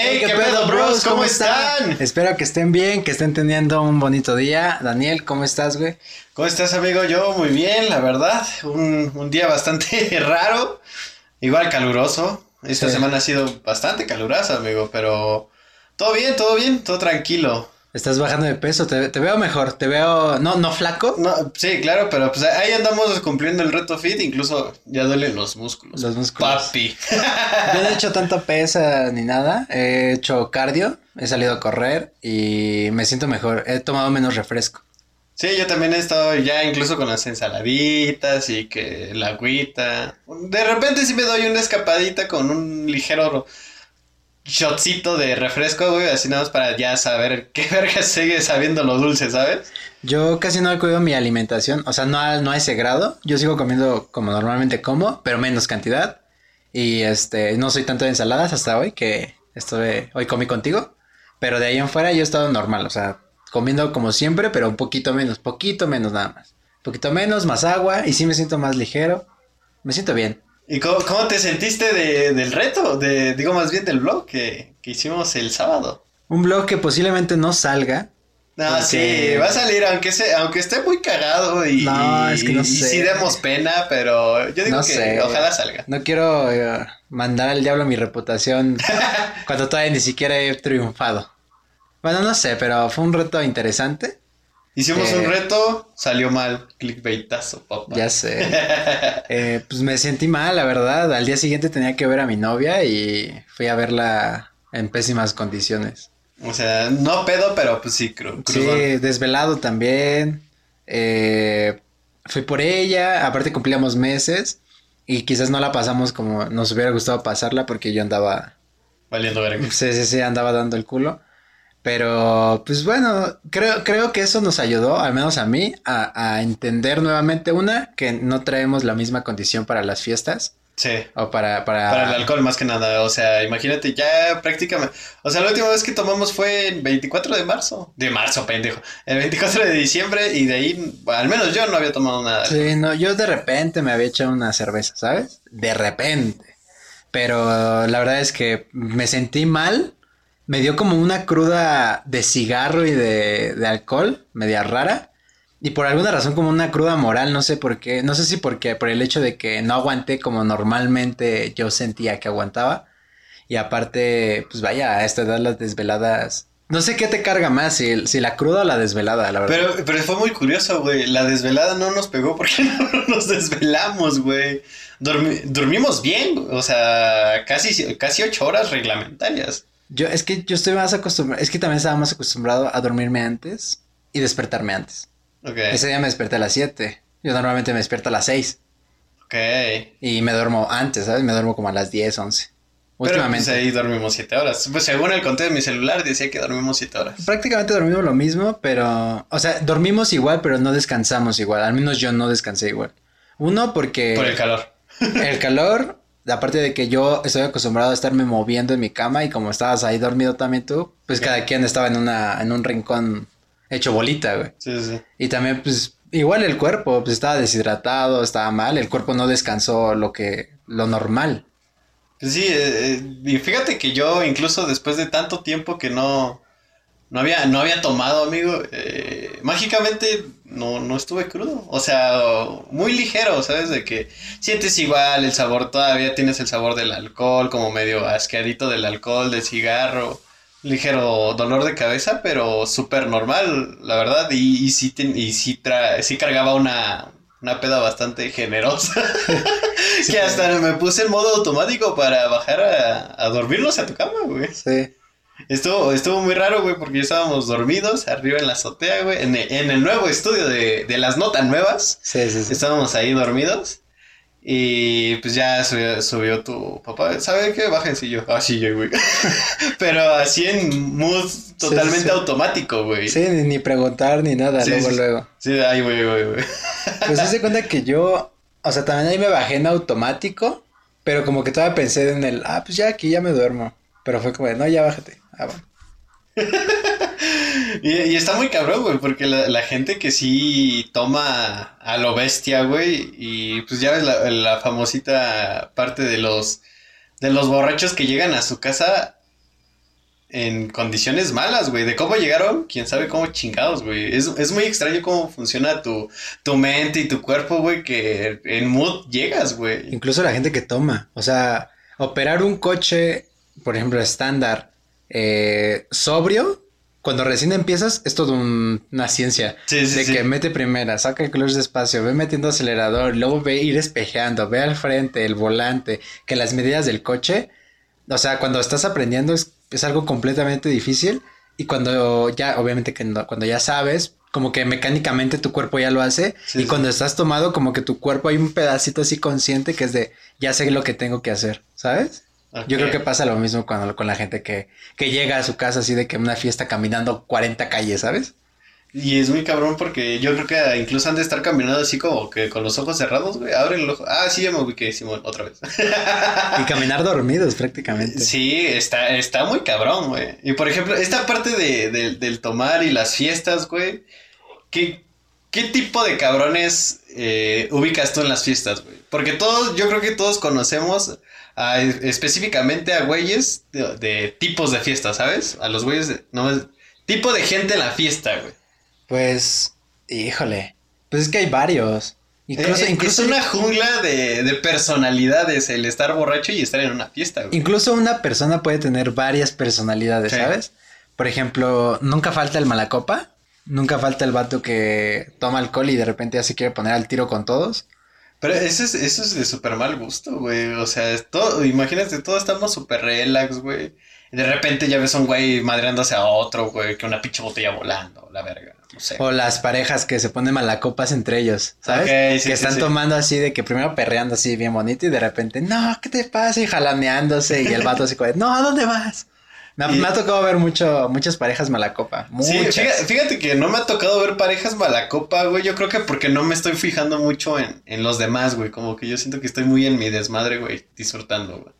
Hey, ¿qué, pedo, bros? ¿Cómo, están? Espero que estén bien, que estén teniendo un bonito día. Daniel, ¿cómo estás, güey? ¿Cómo estás, amigo? Yo muy bien, la verdad. Un, un día bastante raro, igual caluroso. Esta semana ha sido bastante calurosa, amigo, pero todo bien, todo bien, todo tranquilo. Estás bajando de peso, te, veo mejor, te veo, no, no flaco. No, sí, claro, pero pues ahí andamos cumpliendo el reto fit, incluso ya duelen los músculos. Los músculos. Papi. Yo no he hecho tanto pesa ni nada, he hecho cardio, he salido a correr y me siento mejor, he tomado menos refresco. Sí, yo también he estado ya incluso con las ensaladitas y que la agüita. De repente sí me doy una escapadita con un ligero shotcito de refresco, güey, así nada más para ya saber qué verga sigue sabiendo lo dulce, ¿sabes? Yo casi no he cuidado mi alimentación, o sea, no a, no a ese grado. Yo sigo comiendo como normalmente como, pero menos cantidad. Y este, no soy tanto de ensaladas hasta hoy, que estuve, hoy comí contigo. Pero de ahí en fuera yo he estado normal, o sea, comiendo como siempre, pero un poquito menos, poquito menos nada más. Poquito menos, más agua, y sí me siento más ligero. Me siento bien. ¿Y cómo, te sentiste del reto? De, digo más bien del blog que, hicimos el sábado. Un blog que posiblemente no salga. No, sí, va a salir, aunque se, aunque esté muy cagado y, no, es que no sé. sí demos pena, pero yo digo que ojalá salga. No quiero eh, mandar al diablo mi reputación cuando todavía ni siquiera he triunfado. Bueno, no sé, pero fue un reto interesante. Hicimos un eh, reto, salió mal, clickbaitazo, papá. Ya sé. Eh, pues me sentí mal, la verdad. Al día siguiente tenía que ver a mi novia y fui a verla en pésimas condiciones. O sea, no pedo, pero pues sí, creo. Sí, desvelado también. Eh, fui por ella, aparte cumplíamos meses y quizás no la pasamos como nos hubiera gustado pasarla porque yo andaba... Valiendo verga. Sí, sí, sí, andaba dando el culo. Pero, pues bueno, creo, creo que eso nos ayudó, al menos a mí, a, entender nuevamente, una, que no traemos la misma condición para las fiestas. Sí. O para, para... Para el alcohol más que nada. O sea, imagínate, ya prácticamente... O sea, la última vez que tomamos fue el 24 de marzo. De marzo, pendejo. El 24 de diciembre y de ahí, al menos yo no había tomado nada. Sí, no, yo de repente me había echado una cerveza, ¿sabes? De repente. Pero la verdad es que me sentí mal me dio como una cruda de cigarro y de, de, alcohol, media rara. Y por alguna razón como una cruda moral, no sé por qué, no sé si porque por el hecho de que no aguanté como normalmente yo sentía que aguantaba. Y aparte, pues vaya, a esta edad las desveladas... No sé qué te carga más, si, si la cruda o la desvelada, la verdad. Pero, pero fue muy curioso, güey. La desvelada no nos pegó porque no nos desvelamos, güey. dormimos bien, o sea, casi, casi ocho horas reglamentarias. Yo, es que yo estoy más acostumbrado, es que también estaba más acostumbrado a dormirme antes y despertarme antes. Okay. Ese día me desperté a las 7. Yo normalmente me despierto a las 6. Ok. Y me duermo antes, ¿sabes? Me duermo como a las 10, 11. Últimamente. Pero pues ahí dormimos 7 horas. Pues según el conteo de mi celular decía que dormimos 7 horas. Prácticamente dormimos lo mismo, pero... O sea, dormimos igual, pero no descansamos igual. Al menos yo no descansé igual. Uno porque... Por el calor. el calor aparte de que yo estoy acostumbrado a estarme moviendo en mi cama y como estabas ahí dormido también tú, pues cada quien estaba en una, en un rincón hecho bolita, güey. Sí, sí. Y también, pues, igual el cuerpo, pues estaba deshidratado, estaba mal, el cuerpo no descansó lo que, lo normal. Pues sí, eh, eh, y fíjate que yo incluso después de tanto tiempo que no, no había, no había tomado, amigo. Eh, mágicamente no, no estuve crudo. O sea, muy ligero, ¿sabes? De que sientes igual el sabor, todavía tienes el sabor del alcohol, como medio asqueadito del alcohol, del cigarro. Ligero dolor de cabeza, pero súper normal, la verdad. Y, y sí, y sí, sí cargaba una, una peda bastante generosa. que hasta me puse en modo automático para bajar a, a dormirlos a tu cama, güey. Sí. Estuvo, estuvo muy raro, güey, porque estábamos dormidos arriba en la azotea, güey, en, el nuevo estudio de, las notas nuevas. Sí, sí, sí. Estábamos ahí dormidos. Y pues ya subió, tu papá. ¿Sabe qué? Bájense yo. Ah, yo, güey. Pero así en mood totalmente automático, güey. Sí, ni, preguntar ni nada, luego, luego. Sí, ahí, güey, güey, güey. Pues se hace cuenta que yo, o sea, también ahí me bajé en automático, pero como que todavía pensé en el, ah, pues ya aquí ya me duermo. Pero fue como, no, ya bájate. Ah, y, está muy cabrón, güey, porque la, gente que sí toma a lo bestia, güey, y pues ya ves la, famosita parte de los, de los borrachos que llegan a su casa en condiciones malas, güey. De cómo llegaron, quién sabe cómo chingados, güey. Es, es muy extraño cómo funciona tu, tu mente y tu cuerpo, güey, que en mood llegas, güey. Incluso la gente que toma. O sea, operar un coche, por ejemplo, estándar, eh, sobrio, cuando recién empiezas, es todo un- una ciencia. Sí, sí, de sí. que mete primera, saca el clutch despacio, ve metiendo acelerador, luego ve ir espejeando, ve al frente, el volante, que las medidas del coche, o sea, cuando estás aprendiendo es, es algo completamente difícil y cuando ya, obviamente que no- cuando ya sabes, como que mecánicamente tu cuerpo ya lo hace Sí, y sí. cuando estás tomado, como que tu cuerpo hay un pedacito así consciente que es de, ya sé lo que tengo que hacer, ¿sabes? Yo creo que pasa lo mismo cuando, con la gente que, que llega a su casa así de que una fiesta caminando 40 calles, ¿sabes? Y es muy cabrón porque yo creo que incluso han de estar caminando así como que con los ojos cerrados, güey. Abren el ojo. Ah, sí, ya me ubiqué, Simón, otra vez. Y caminar dormidos prácticamente. Sí, está, está muy cabrón, güey. Y por ejemplo, esta parte de, de- del tomar y las fiestas, güey. ¿Qué, qué tipo de cabrones eh, ubicas tú en las fiestas, güey? Porque todos, yo creo que todos conocemos a- específicamente a güeyes de, de tipos de fiestas, ¿sabes? A los güeyes, de- no, es- tipo de gente en la fiesta, güey. Pues, híjole. Pues es que hay varios. Incluso, Eh, incluso, es una jungla de, de personalidades el estar borracho y estar en una fiesta, güey. incluso una persona puede tener varias personalidades, Sí. ¿sabes? Por ejemplo, nunca falta el malacopa. Nunca falta el vato que toma alcohol y de repente ya se quiere poner al tiro con todos. Pero eso es, eso es de súper mal gusto, güey. O sea, es todo, imagínate, todos estamos súper relax, güey. Y de repente ya ves a un güey madreándose a otro, güey, que una pinche botella volando, la verga, no sé. O las parejas que se ponen malacopas entre ellos, ¿sabes? Sí, que sí, están sí. tomando así de que primero perreando así bien bonito y de repente, no, ¿qué te pasa? Y jalaneándose y el vato así no, ¿a dónde vas? Me ha, Y- me ha tocado ver mucho, muchas parejas malacopa. Sí, Muchas. fíjate, fíjate que no me ha tocado ver parejas malacopa, güey. Yo creo que porque no me estoy fijando mucho en, en los demás, güey. Como que yo siento que estoy muy en mi desmadre, güey, disfrutando, güey.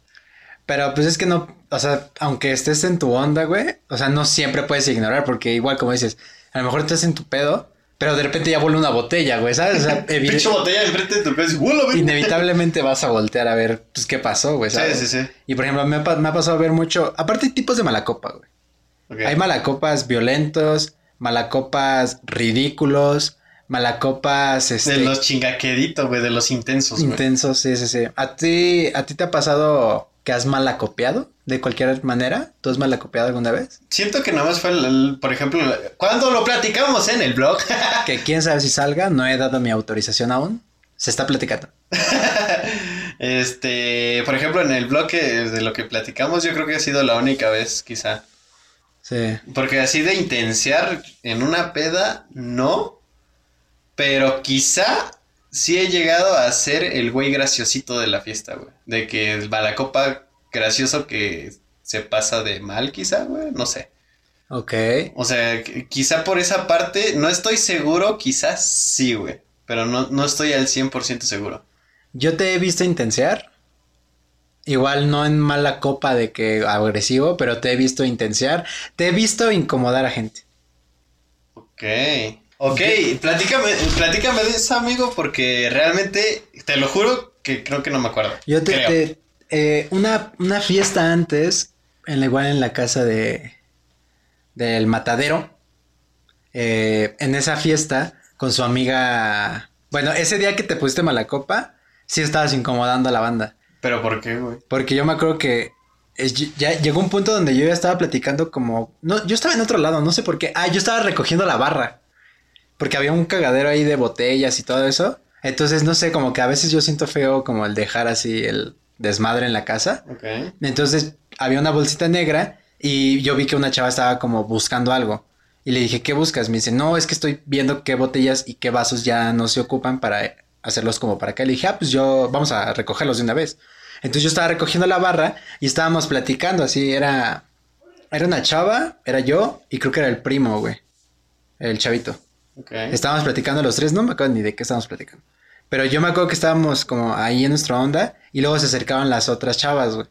Pero pues es que no, o sea, aunque estés en tu onda, güey, o sea, no siempre puedes ignorar porque igual como dices, a lo mejor estás en tu pedo, pero de repente ya vuelve una botella, güey, ¿sabes? O sea, Pinche botella enfrente de tu casa y ¡Hola, güey! inevitablemente vas a voltear a ver, pues, qué pasó, güey, Sí, ¿sabes? sí, sí. Y por ejemplo, me ha, me ha pasado a ver mucho, aparte hay tipos de malacopa, güey. Hay malacopas violentos, malacopas ridículos, malacopas, este, De los chingaqueditos, güey, de los intensos, güey. intensos, sí, sí, sí. ¿A ti, ¿A ti te ha pasado que has malacopiado de cualquier manera? ¿Tú has malacopiado alguna vez? Siento que nada más fue, el, el- por ejemplo, cuando lo platicamos en el blog, Que quién sabe si salga, no he dado mi autorización aún. Se está platicando. este, por ejemplo, en el blog que- de lo que platicamos, yo creo que ha sido la única vez, quizá. Sí. Porque así de intensear en una peda, no. Pero quizá sí he llegado a ser el güey graciosito de la fiesta, güey. De que el balacopa gracioso que se pasa de mal, quizá, güey. No sé. Ok. O sea, qu- quizá por esa parte, no estoy seguro, quizás sí, güey. Pero no, no estoy al 100% seguro. Yo te he visto intensear. Igual no en mala copa de que agresivo, pero te he visto intensear. Te he visto incomodar a gente. Ok. Ok, platícame, platícame de eso, amigo, porque realmente, te lo juro que creo que no me acuerdo. Yo te, eh, una, una fiesta antes, en la, igual en la casa de del matadero. eh, en esa fiesta, con su amiga. Bueno, ese día que te pusiste mala copa, sí estabas incomodando a la banda. Pero ¿por qué, güey? Porque yo me acuerdo que es- ya llegó un punto donde yo ya estaba platicando como. No, yo estaba en otro lado, no sé por qué. Ah, yo estaba recogiendo la barra. Porque había un cagadero ahí de botellas y todo eso. Entonces, no sé, como que a veces yo siento feo como el dejar así el desmadre en la casa. Ok. Entonces, había una bolsita negra y yo vi que una chava estaba como buscando algo. Y le dije, ¿qué buscas? Me dice, no, es que estoy viendo qué botellas y qué vasos ya no se ocupan para hacerlos como para acá. Le dije, ah, pues yo, vamos a recogerlos de una vez. Entonces yo estaba recogiendo la barra y estábamos platicando, así era, era una chava, era yo y creo que era el primo, güey, el chavito. Estábamos platicando los tres, no me acuerdo ni de qué estábamos platicando. Pero yo me acuerdo que estábamos como ahí en nuestra onda y luego se acercaban las otras chavas, güey.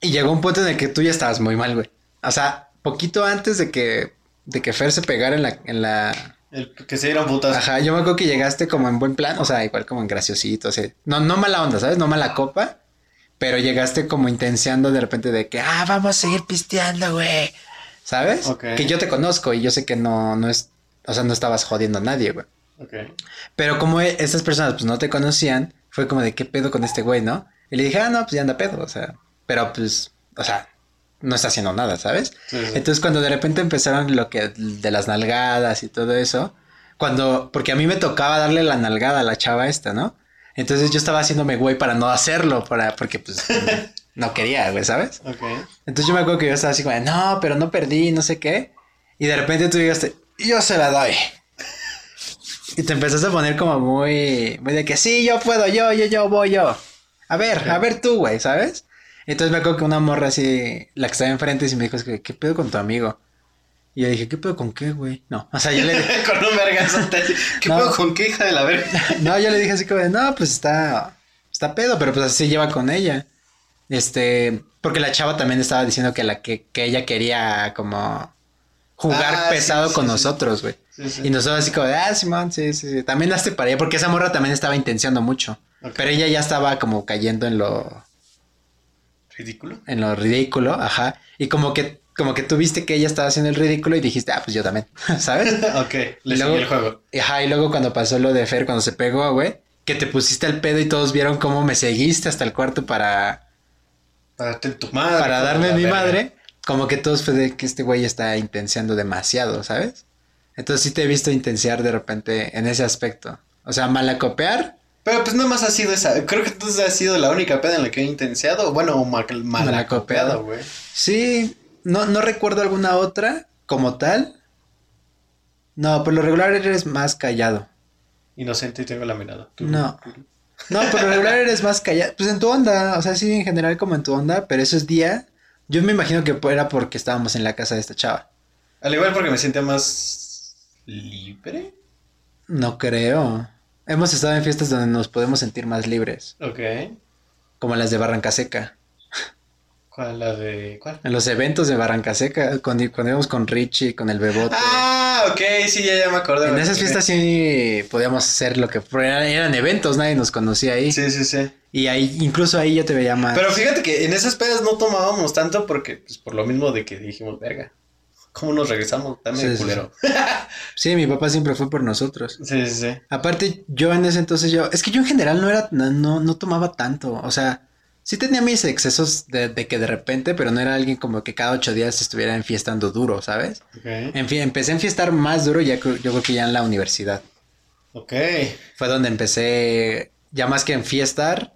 Y llegó un punto en el que tú ya estabas muy mal, güey. O sea, poquito antes de que, de que Fer se pegara en la, en la... El que se dieron putas. Ajá, yo me acuerdo que llegaste como en buen plan, o sea, igual como en graciosito, o sea, no, no mala onda, ¿sabes? No mala copa, pero llegaste como intenciando de repente de que, ah, vamos a seguir pisteando, güey. ¿Sabes? Ok. Que yo te conozco y yo sé que no, no es, o sea, no estabas jodiendo a nadie, güey. Pero como e- estas personas pues no te conocían, fue como de qué pedo con este güey, ¿no? Y le dije, ah, no, pues ya anda pedo, o sea, pero pues, o sea, no está haciendo nada, ¿sabes? Sí, sí. Entonces cuando de repente empezaron lo que de las nalgadas y todo eso, cuando, porque a mí me tocaba darle la nalgada a la chava esta, ¿no? Entonces yo estaba haciéndome güey para no hacerlo, para, porque pues no quería, güey, ¿sabes? Entonces yo me acuerdo que yo estaba así como, no, pero no perdí, no sé qué. Y de repente tú llegaste, yo se la doy. Y te empezaste a poner como muy, muy de que sí, yo puedo, yo, yo, yo, voy yo. A ver, a ver tú, güey, ¿sabes? Entonces me acuerdo que una morra así, la que estaba enfrente, sí me dijo, es que, ¿qué pedo con tu amigo? Y yo dije, ¿qué pedo con qué, güey? No, o sea, yo le con un vergazote. ¿Qué No. pedo con qué hija de la verga? No, yo le dije así como de, no, pues está, está pedo, pero pues así lleva con ella. Este, porque la chava también estaba diciendo que la que, que ella quería como jugar Ah, pesado sí, con sí. nosotros, güey. Sí. Y nosotros así como de, ah, Simón, sí, sí, sí. También hazte para allá, porque esa morra también estaba intenciando mucho. Pero ella ya estaba como cayendo en lo, Ridículo. en lo ridículo, ajá. Y como que, como que tú viste que ella estaba haciendo el ridículo y dijiste, ah, pues yo también, ¿sabes? ok. Le luego- el juego. Ajá, y luego cuando pasó lo de Fer, cuando se pegó, güey, que te pusiste al pedo y todos vieron cómo me seguiste hasta el cuarto para, Para tu madre. para darme mi verga. madre, como que todos fue de que este güey está intenciando demasiado, ¿sabes? Entonces sí te he visto intenciar de repente en ese aspecto. O sea, malacopear, Pero pues nada más ha sido esa. Creo que entonces ha sido la única peda en la que he intenciado. Bueno, mal, mal Malacopeado. acopeado, güey. sí, no, no recuerdo alguna otra como tal. No, por lo regular eres más callado. Inocente y tengo la mirada. Tú- No. No, por lo regular eres más callado. Pues en tu onda, o sea, sí, en general como en tu onda, pero esos días, yo me imagino que era porque estábamos en la casa de esta chava. Al igual porque me sentía más libre. No creo. Hemos estado en fiestas donde nos podemos sentir más libres, Ok. como las de Barranca Seca. ¿Cuál? La de. ¿Cuál? En los eventos de Barranca Seca, cuando, cuando íbamos con Richie, con el Bebote. Ah, ok, sí, ya, ya me acordé. en esas fiestas sí podíamos hacer lo que eran, eran eventos, nadie nos conocía ahí. Sí, sí, sí. Y ahí, incluso ahí yo te veía más. Pero fíjate que en esas pedas no tomábamos tanto porque, pues, por lo mismo de que dijimos, verga, ¿cómo nos regresamos? También Sí, culero. Sí, mi papá siempre fue por nosotros. Sí, sí, sí. Aparte, yo en ese entonces yo, es que yo en general no era, no, no, no tomaba tanto, o sea, sí tenía mis excesos de, de que de repente, pero no era alguien como que cada ocho días estuviera enfiestando duro, ¿sabes? En fin, empecé a enfiestar más duro ya yo creo que ya en la universidad. Ok. Fue donde empecé, ya más que enfiestar,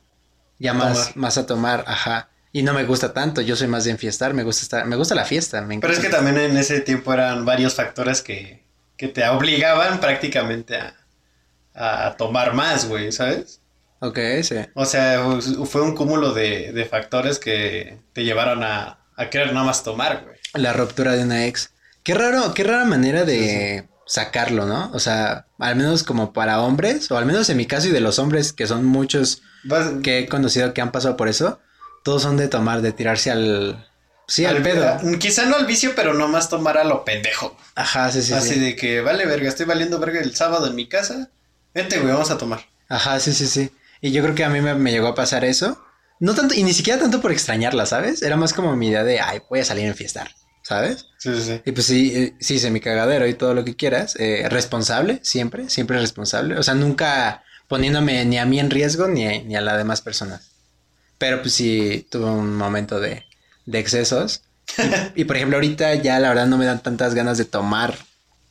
ya más, tomar. más a tomar, ajá. Y no me gusta tanto, yo soy más de enfiestar, me gusta estar, me gusta la fiesta, me Pero es que también en ese tiempo eran varios factores que, que te obligaban prácticamente a, a tomar más, güey, ¿sabes? Ok, sí. O sea, fue un cúmulo de, de factores que te llevaron a, a querer nada más tomar, güey. La ruptura de una ex. Qué raro, qué rara manera de sacarlo, ¿no? O sea, al menos como para hombres, o al menos en mi caso y de los hombres, que son muchos Vas- que he conocido que han pasado por eso, todos son de tomar, de tirarse al... Sí, al, pedo. Quizá no al vicio, pero nomás tomar a lo pendejo. Ajá, sí, sí, Así sí. de que, vale, verga, estoy valiendo verga el sábado en mi casa. Vente, güey, vamos a tomar. Ajá, sí, sí, sí. Y yo creo que a mí me, me llegó a pasar eso. No tanto, y ni siquiera tanto por extrañarla, ¿sabes? Era más como mi idea de, ay, voy a salir a enfiestar, ¿sabes? Sí, sí, sí. Y pues sí, eh, sí hice mi cagadero y todo lo que quieras. eh, responsable, siempre, siempre responsable. O sea, nunca poniéndome ni a mí en riesgo ni a, ni a las demás personas. Pero pues sí, tuve un momento de, de excesos. Y, y, por ejemplo, ahorita ya la verdad no me dan tantas ganas de tomar.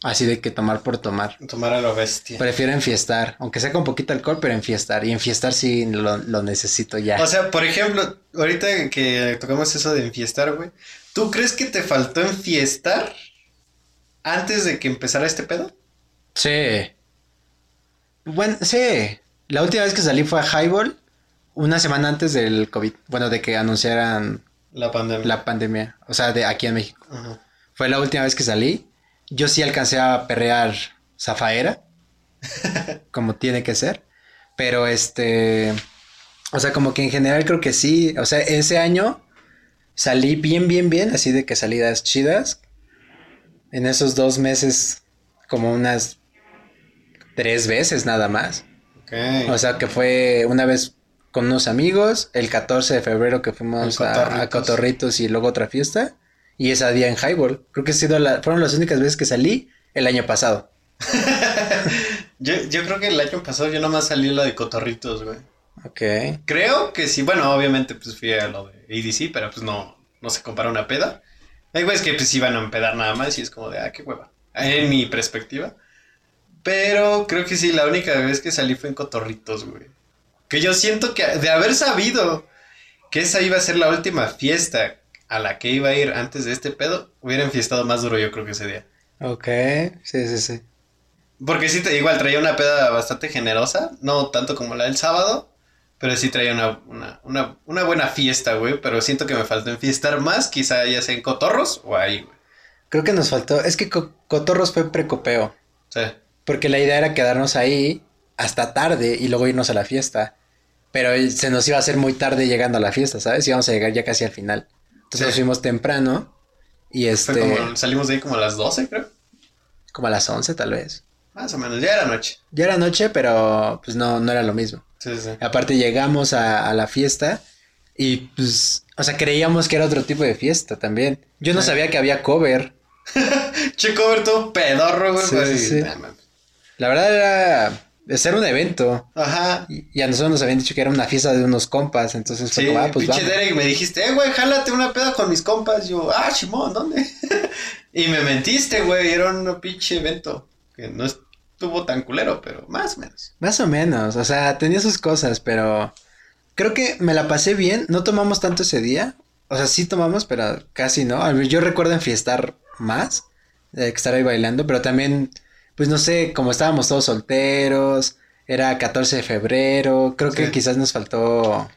Así de que tomar por tomar. Tomar a lo bestia. Prefiero enfiestar, aunque sea con poquito alcohol, pero enfiestar. Y enfiestar sí lo, lo necesito ya. O sea, por ejemplo, ahorita que tocamos eso de enfiestar, güey. ¿Tú crees que te faltó enfiestar antes de que empezara este pedo? Sí. Bueno, sí. La última vez que salí fue a Highball, una semana antes del COVID. Bueno, de que anunciaran La pandemia. la pandemia. O sea, de aquí en México. Ajá. Fue la última vez que salí. Yo sí alcancé a perrear Zafaera. como tiene que ser. Pero este. O sea, como que en general creo que sí. O sea, ese año salí bien, bien, bien. Así de que salidas chidas. En esos dos meses, como unas tres veces nada más. Ok. O sea, que fue una vez con unos amigos, el 14 de febrero que fuimos a, a Cotorritos. Y luego otra fiesta, y ese día en Highball. Creo que ha sido la- fueron las únicas veces que salí el año pasado. Yo, yo creo que el año pasado yo nomás salí la de Cotorritos, güey. Ok. Creo que sí, bueno, obviamente pues fui a lo de ADC, pero pues no, no se compara una peda. Hay güeyes que pues iban a empedar nada más y es como de, ah, qué hueva. En mi perspectiva. Pero creo que sí, la única vez que salí fue en Cotorritos, güey. Que yo siento que de haber sabido que esa iba a ser la última fiesta a la que iba a ir antes de este pedo, hubiera enfiestado más duro yo creo que ese día. Ok, sí, sí, sí. Porque sí, te, igual traía una peda bastante generosa, no tanto como la del sábado, pero sí traía una, una, una, una buena fiesta, güey. Pero siento que me faltó enfiestar más, quizá ya sea en Cotorros o ahí, güey. Creo que nos faltó, es que Co- Cotorros fue precopeo, sea, porque la idea era quedarnos ahí hasta tarde y luego irnos a la fiesta. Pero se nos iba a hacer muy tarde llegando a la fiesta, ¿sabes? Íbamos a llegar ya casi al final. Entonces Sí. nos fuimos temprano y este, fue como, salimos de ahí como a las 12, creo. como a las 11 tal vez. Más o menos, ya era noche. Ya era noche, pero pues no, no era lo mismo. Sí, sí, sí. Aparte llegamos a, a la fiesta y pues, o sea, creíamos que era otro tipo de fiesta también. Yo no sabía que había cover. Che, cover todo pedorro, güey. Sí, güey. sí, sí. Nah, mames. La verdad era ser un evento. Ajá. Y, a nosotros nos habían dicho que era una fiesta de unos compas, entonces fue Sí, como, ah, pues pinche. Derek, me dijiste, eh, güey, jálate una peda con mis compas. Yo, ah, Chimón, ¿dónde? y me mentiste, güey, era un pinche evento que no estuvo tan culero, pero más o menos. Más o menos, o sea, tenía sus cosas, pero creo que me la pasé bien. No tomamos tanto ese día. O sea, sí tomamos, pero casi no. Yo recuerdo enfiestar más, eh, estar ahí bailando, pero también, pues no sé, como estábamos todos solteros, era 14 de febrero, creo que quizás nos faltó,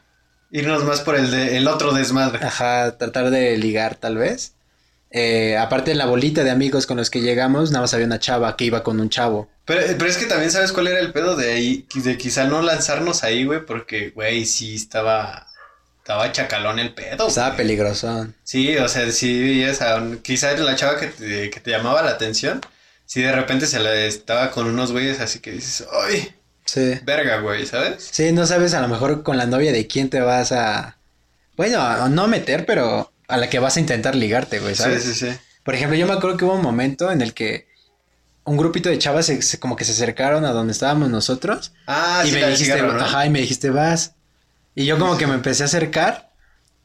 Irnos más por el, de, el otro desmadre. ajá, tratar de ligar tal vez. Eh, aparte de la bolita de amigos con los que llegamos, nada más había una chava que iba con un chavo. Pero, pero es que también sabes cuál era el pedo de ahí, de quizá no lanzarnos ahí, güey, porque, güey, sí estaba, estaba chacalón el pedo. Estaba güey. peligroso. Sí, o sea, sí veías a un- quizá era la chava que te, que te llamaba la atención. Si de repente se la estaba con unos güeyes así que dices, ¡ay! Sí. Verga, güey, ¿sabes? Sí, no sabes a lo mejor con la novia de quién te vas a... Bueno, no meter, pero a la que vas a intentar ligarte, güey, Sí, ¿sabes? sí, sí. Por ejemplo, yo me acuerdo que hubo un momento en el que un grupito de chavas se, se- como que se acercaron a donde estábamos nosotros Ah, y sí, me dijiste, cigarro, ¿no? ajá, y me dijiste, vas. Y yo como que me empecé a acercar,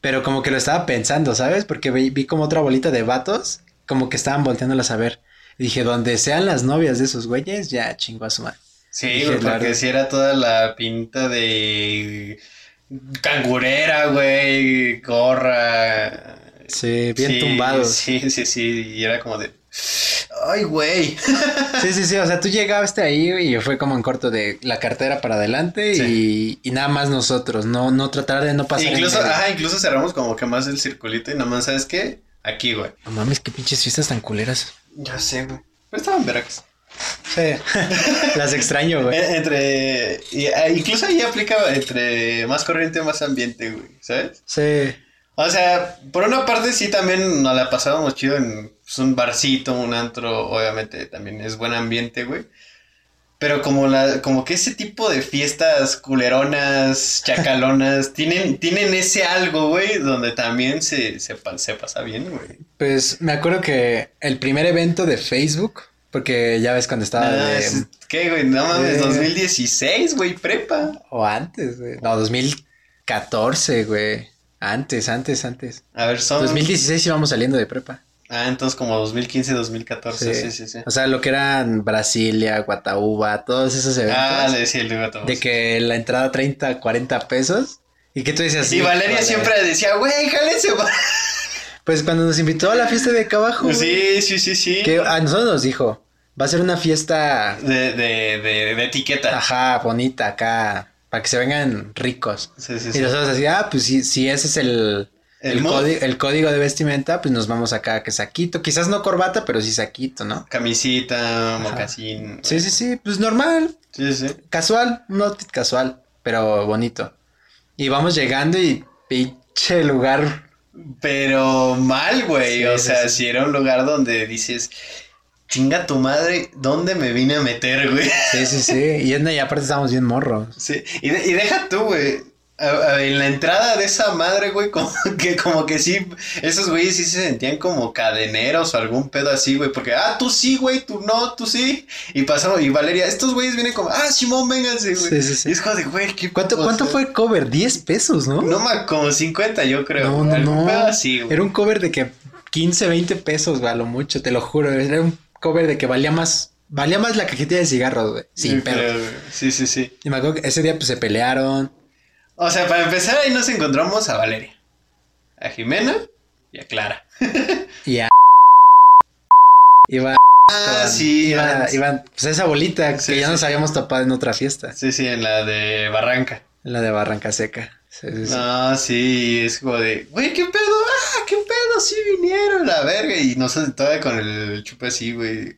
pero como que lo estaba pensando, ¿sabes? Porque vi, vi como otra bolita de vatos, como que estaban volteándolas a ver. Y dije, donde sean las novias de esos güeyes, ya chingo a su madre. Sí, Dije, porque si era toda la pinta de cangurera, güey, gorra. Sí, bien Sí, tumbados. Sí, sí, sí, y era como de, ay, güey. Sí, sí, sí, o sea, tú llegaste ahí y fue como en corto de la cartera para adelante y, y nada más nosotros, no, no tratar de no pasar. Incluso, ajá, incluso cerramos como que más el circulito y nada más, ¿sabes qué? Aquí, güey. No mames, qué pinches fiestas tan culeras. Ya sé, güey. Pero estaban vergas. Sí, las extraño, güey. Eh, Entre, ah, incluso ahí aplica entre más corriente, más ambiente, güey, ¿sabes? Sí, O sea, por una parte sí también nos la pasábamos chido en pues, un barcito, un antro, obviamente también es buen ambiente, güey. Pero como la, como que ese tipo de fiestas culeronas, chacalonas, tienen, tienen ese algo, güey, donde también se, se, se pasa bien, güey. pues me acuerdo que el primer evento de Facebook, porque ya ves cuando estaba Ah, de... ¿Qué, güey? No mames, Eh. 2016, güey, prepa. O antes, güey. No, 2014, güey. Antes, antes, antes. A ver, son... 2016 íbamos saliendo de prepa. Ah, entonces como 2015, 2014, sí, Sí. sí, sí. O sea, lo que eran Brasilia, Guataúba, todos esos eventos. Ah, le decía el gato. de que la entrada 30, 40 pesos. Y que tú decías Y sí, Valeria vale. siempre decía, güey, jálense. Va". Pues cuando nos invitó a la fiesta de acá abajo. Sí, sí, sí, sí. Que a nosotros nos dijo, va a ser una fiesta, De, de, de, de etiqueta. ajá, bonita acá, para que se vengan ricos. Sí, sí, Y sí. nosotros así, ah, pues si, si ese es el, el código de vestimenta, pues nos vamos acá que saquito. Quizás no corbata, pero sí saquito, ¿no? Camisita, mocasín. Sí, sí, sí, pues normal, Sí, sí. casual, un outfit casual, pero bonito. Y vamos llegando y pinche lugar Pero mal, güey. Sí, o sea, sí. si era un lugar donde dices, chinga tu madre, ¿dónde me vine a meter, güey? Sí, sí, sí. Y, y aparte estábamos bien morros. Sí. Y, de- y deja tú, güey. En la entrada de esa madre, güey, como que, como que sí, esos güeyes sí se sentían como cadeneros o algún pedo así, güey, porque, ah, tú sí, güey, tú no, tú sí. Y pasamos, y Valeria, estos güeyes vienen como, ah, Simón, vénganse, güey. Sí, sí, sí. Y es como de, güey, ¿qué ¿Cuánto, cuánto fue el cover? 10 pesos, ¿no? No, ma, como 50, yo creo. no, no. Algún no. pedo así, güey. Era un cover de que 15, 20 pesos, güey, a lo mucho, te lo juro. Era un cover de que valía más, valía más la cajetilla de cigarros, güey. Sí, pero. creo, güey. Sí, sí, sí. Y me acuerdo que ese día pues se pelearon. O sea, para empezar, ahí nos encontramos a Valeria, a Jimena y a Clara. Y a. Iba. Ah, sí, Iba, iban, pues esa bolita Sí, que ya sí, nos sí. habíamos topado en otra fiesta. Sí, sí, en la de Barranca. La de Barranca Seca. No, sí, es como de, güey, ¿qué pedo? Ah, ¿qué pedo? Sí vinieron, la verga. Y nosotros todavía con el chupe así, güey.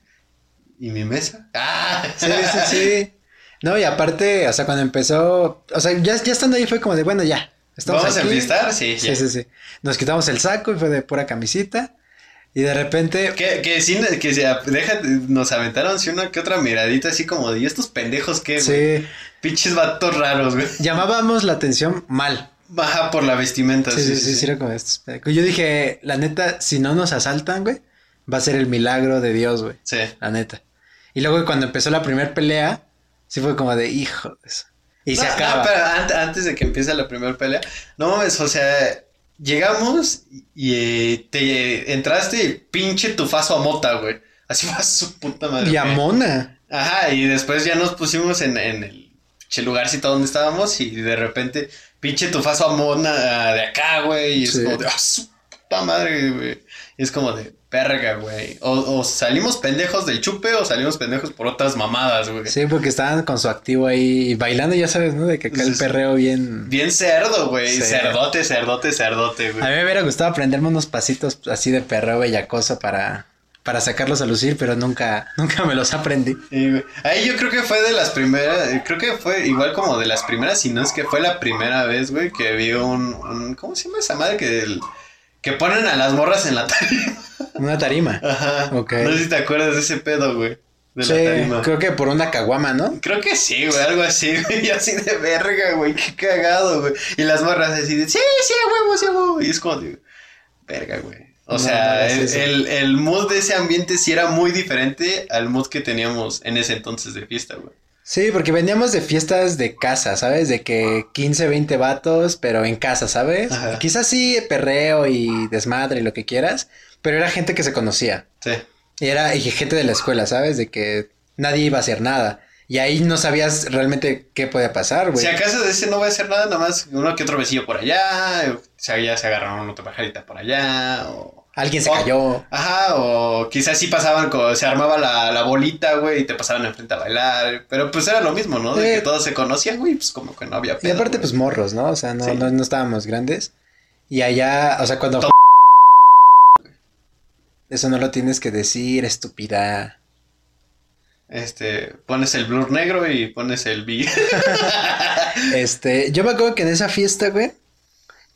¿Y mi mesa? Ah, Sí, sí, sí. No, y aparte, o sea, cuando empezó, o sea, ya, ya estando ahí fue como de, bueno, ya. Estamos ¿Vamos a aquí. enfiestar? Sí, Sí, ya. sí, sí. Nos quitamos el saco y fue de pura camisita. Y de repente, Que, que sí, que se, deja, nos aventaron sí una que otra miradita así como de, ¿y estos pendejos qué, güey? sí, Pinches vatos raros, güey. llamábamos la atención mal. Baja por la vestimenta. Sí, sí, sí, sí, era como estos. Yo dije, la neta, si no nos asaltan, güey, va a ser el milagro de Dios, güey. Sí. La neta. Y luego cuando empezó la primera pelea, sí fue como de, hijo. Y se acaba. no, pero an- antes de que empiece la primera pelea, no mames, o sea, llegamos y eh, te entraste y pinche tufazo a mota, güey. Así fue a su puta madre. y a. Mona. Ajá, y después ya nos pusimos en, en el pinche lugarcito donde estábamos y de repente pinche tufazo a mona ah, de acá, güey. Y es como de, ah, su puta madre, güey. Es como de, verga, güey. O, o salimos pendejos del chupe o salimos pendejos por otras mamadas, güey. Sí, porque estaban con su activo ahí bailando, ya sabes, ¿no? De que acá el perreo bien. Bien cerdo, güey. Sí. Cerdote, cerdote, cerdote, güey. A mí me hubiera gustado aprenderme unos pasitos así de perreo bellacoso para, para sacarlos a lucir, pero nunca, nunca me los aprendí. Sí. Ahí yo creo que fue de las primeras, creo que fue igual como de las primeras, si no es que fue la primera vez, güey, que vi un, un- ¿cómo se llama esa madre que, el- que ponen a las morras en la tarima? Una tarima. Ajá. Ok. No sé si te acuerdas de ese pedo, güey, de Sí, la tarima. creo que por una caguama, ¿no? Creo que sí, güey, algo así, güey, y así de verga, güey, qué cagado, güey. Y las morras así de, sí, sí, huevo, sí, huevo. Y es como de, verga, güey. O No, sea, no, sí, el. El, el mood de ese ambiente sí era muy diferente al mood que teníamos en ese entonces de fiesta, güey. Sí, porque veníamos de fiestas de casa, ¿sabes? De que 15, 20 vatos, pero en casa, ¿sabes? Ajá. Quizás sí, perreo y desmadre y lo que quieras, pero era gente que se conocía. Sí. Y era y gente de la escuela, ¿sabes? De que nadie iba a hacer nada. Y ahí no sabías realmente qué podía pasar, güey. Si acaso de ese no voy a hacer nada, nada más uno que otro besillo por allá, o sea, ya se agarraron otra pajarita por allá, o... Alguien se o- cayó. Ajá, o quizás sí pasaban, co- se armaba la, la bolita, güey, y te pasaban enfrente a bailar, pero pues era lo mismo, ¿no? De que todos se conocían, güey, pues como que no había Y pedo, aparte, güey. pues morros, ¿no? O sea, no, Sí. no, no estábamos grandes. Y allá, o sea, cuando... Eso no lo tienes que decir, estúpida. Este, pones el blur negro y pones el B. Este, yo me acuerdo que en esa fiesta, güey,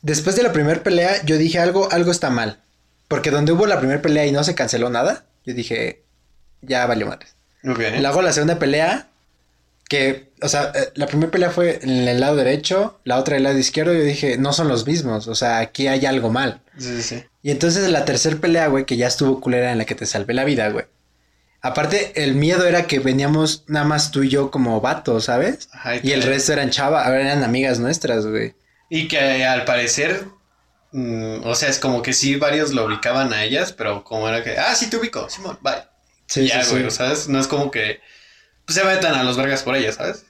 después de la primera pelea, yo dije algo, algo está mal. Porque donde hubo la primera pelea y no se canceló nada, yo dije, ya valió madre. ok. Luego la segunda pelea, que, o sea, eh, la primera pelea fue en el lado derecho, la otra en el lado izquierdo, yo dije, no son los mismos, o sea, aquí hay algo mal. Sí, sí, sí. Y entonces la tercera pelea, güey, que ya estuvo culera en la que te salvé la vida, güey. Aparte, el miedo era que veníamos nada más tú y yo como vatos, ¿sabes? Ajá, Y el resto eran chava, eran amigas nuestras, güey. Y que al parecer, mm, o sea, es como que sí, varios lo ubicaban a ellas, pero como era que, ah, sí te ubico, Simón, bye. Sí, ya, sí, güey, sí. o ¿sabes? No es como que pues, se metan a los vergas por ellas, ¿sabes?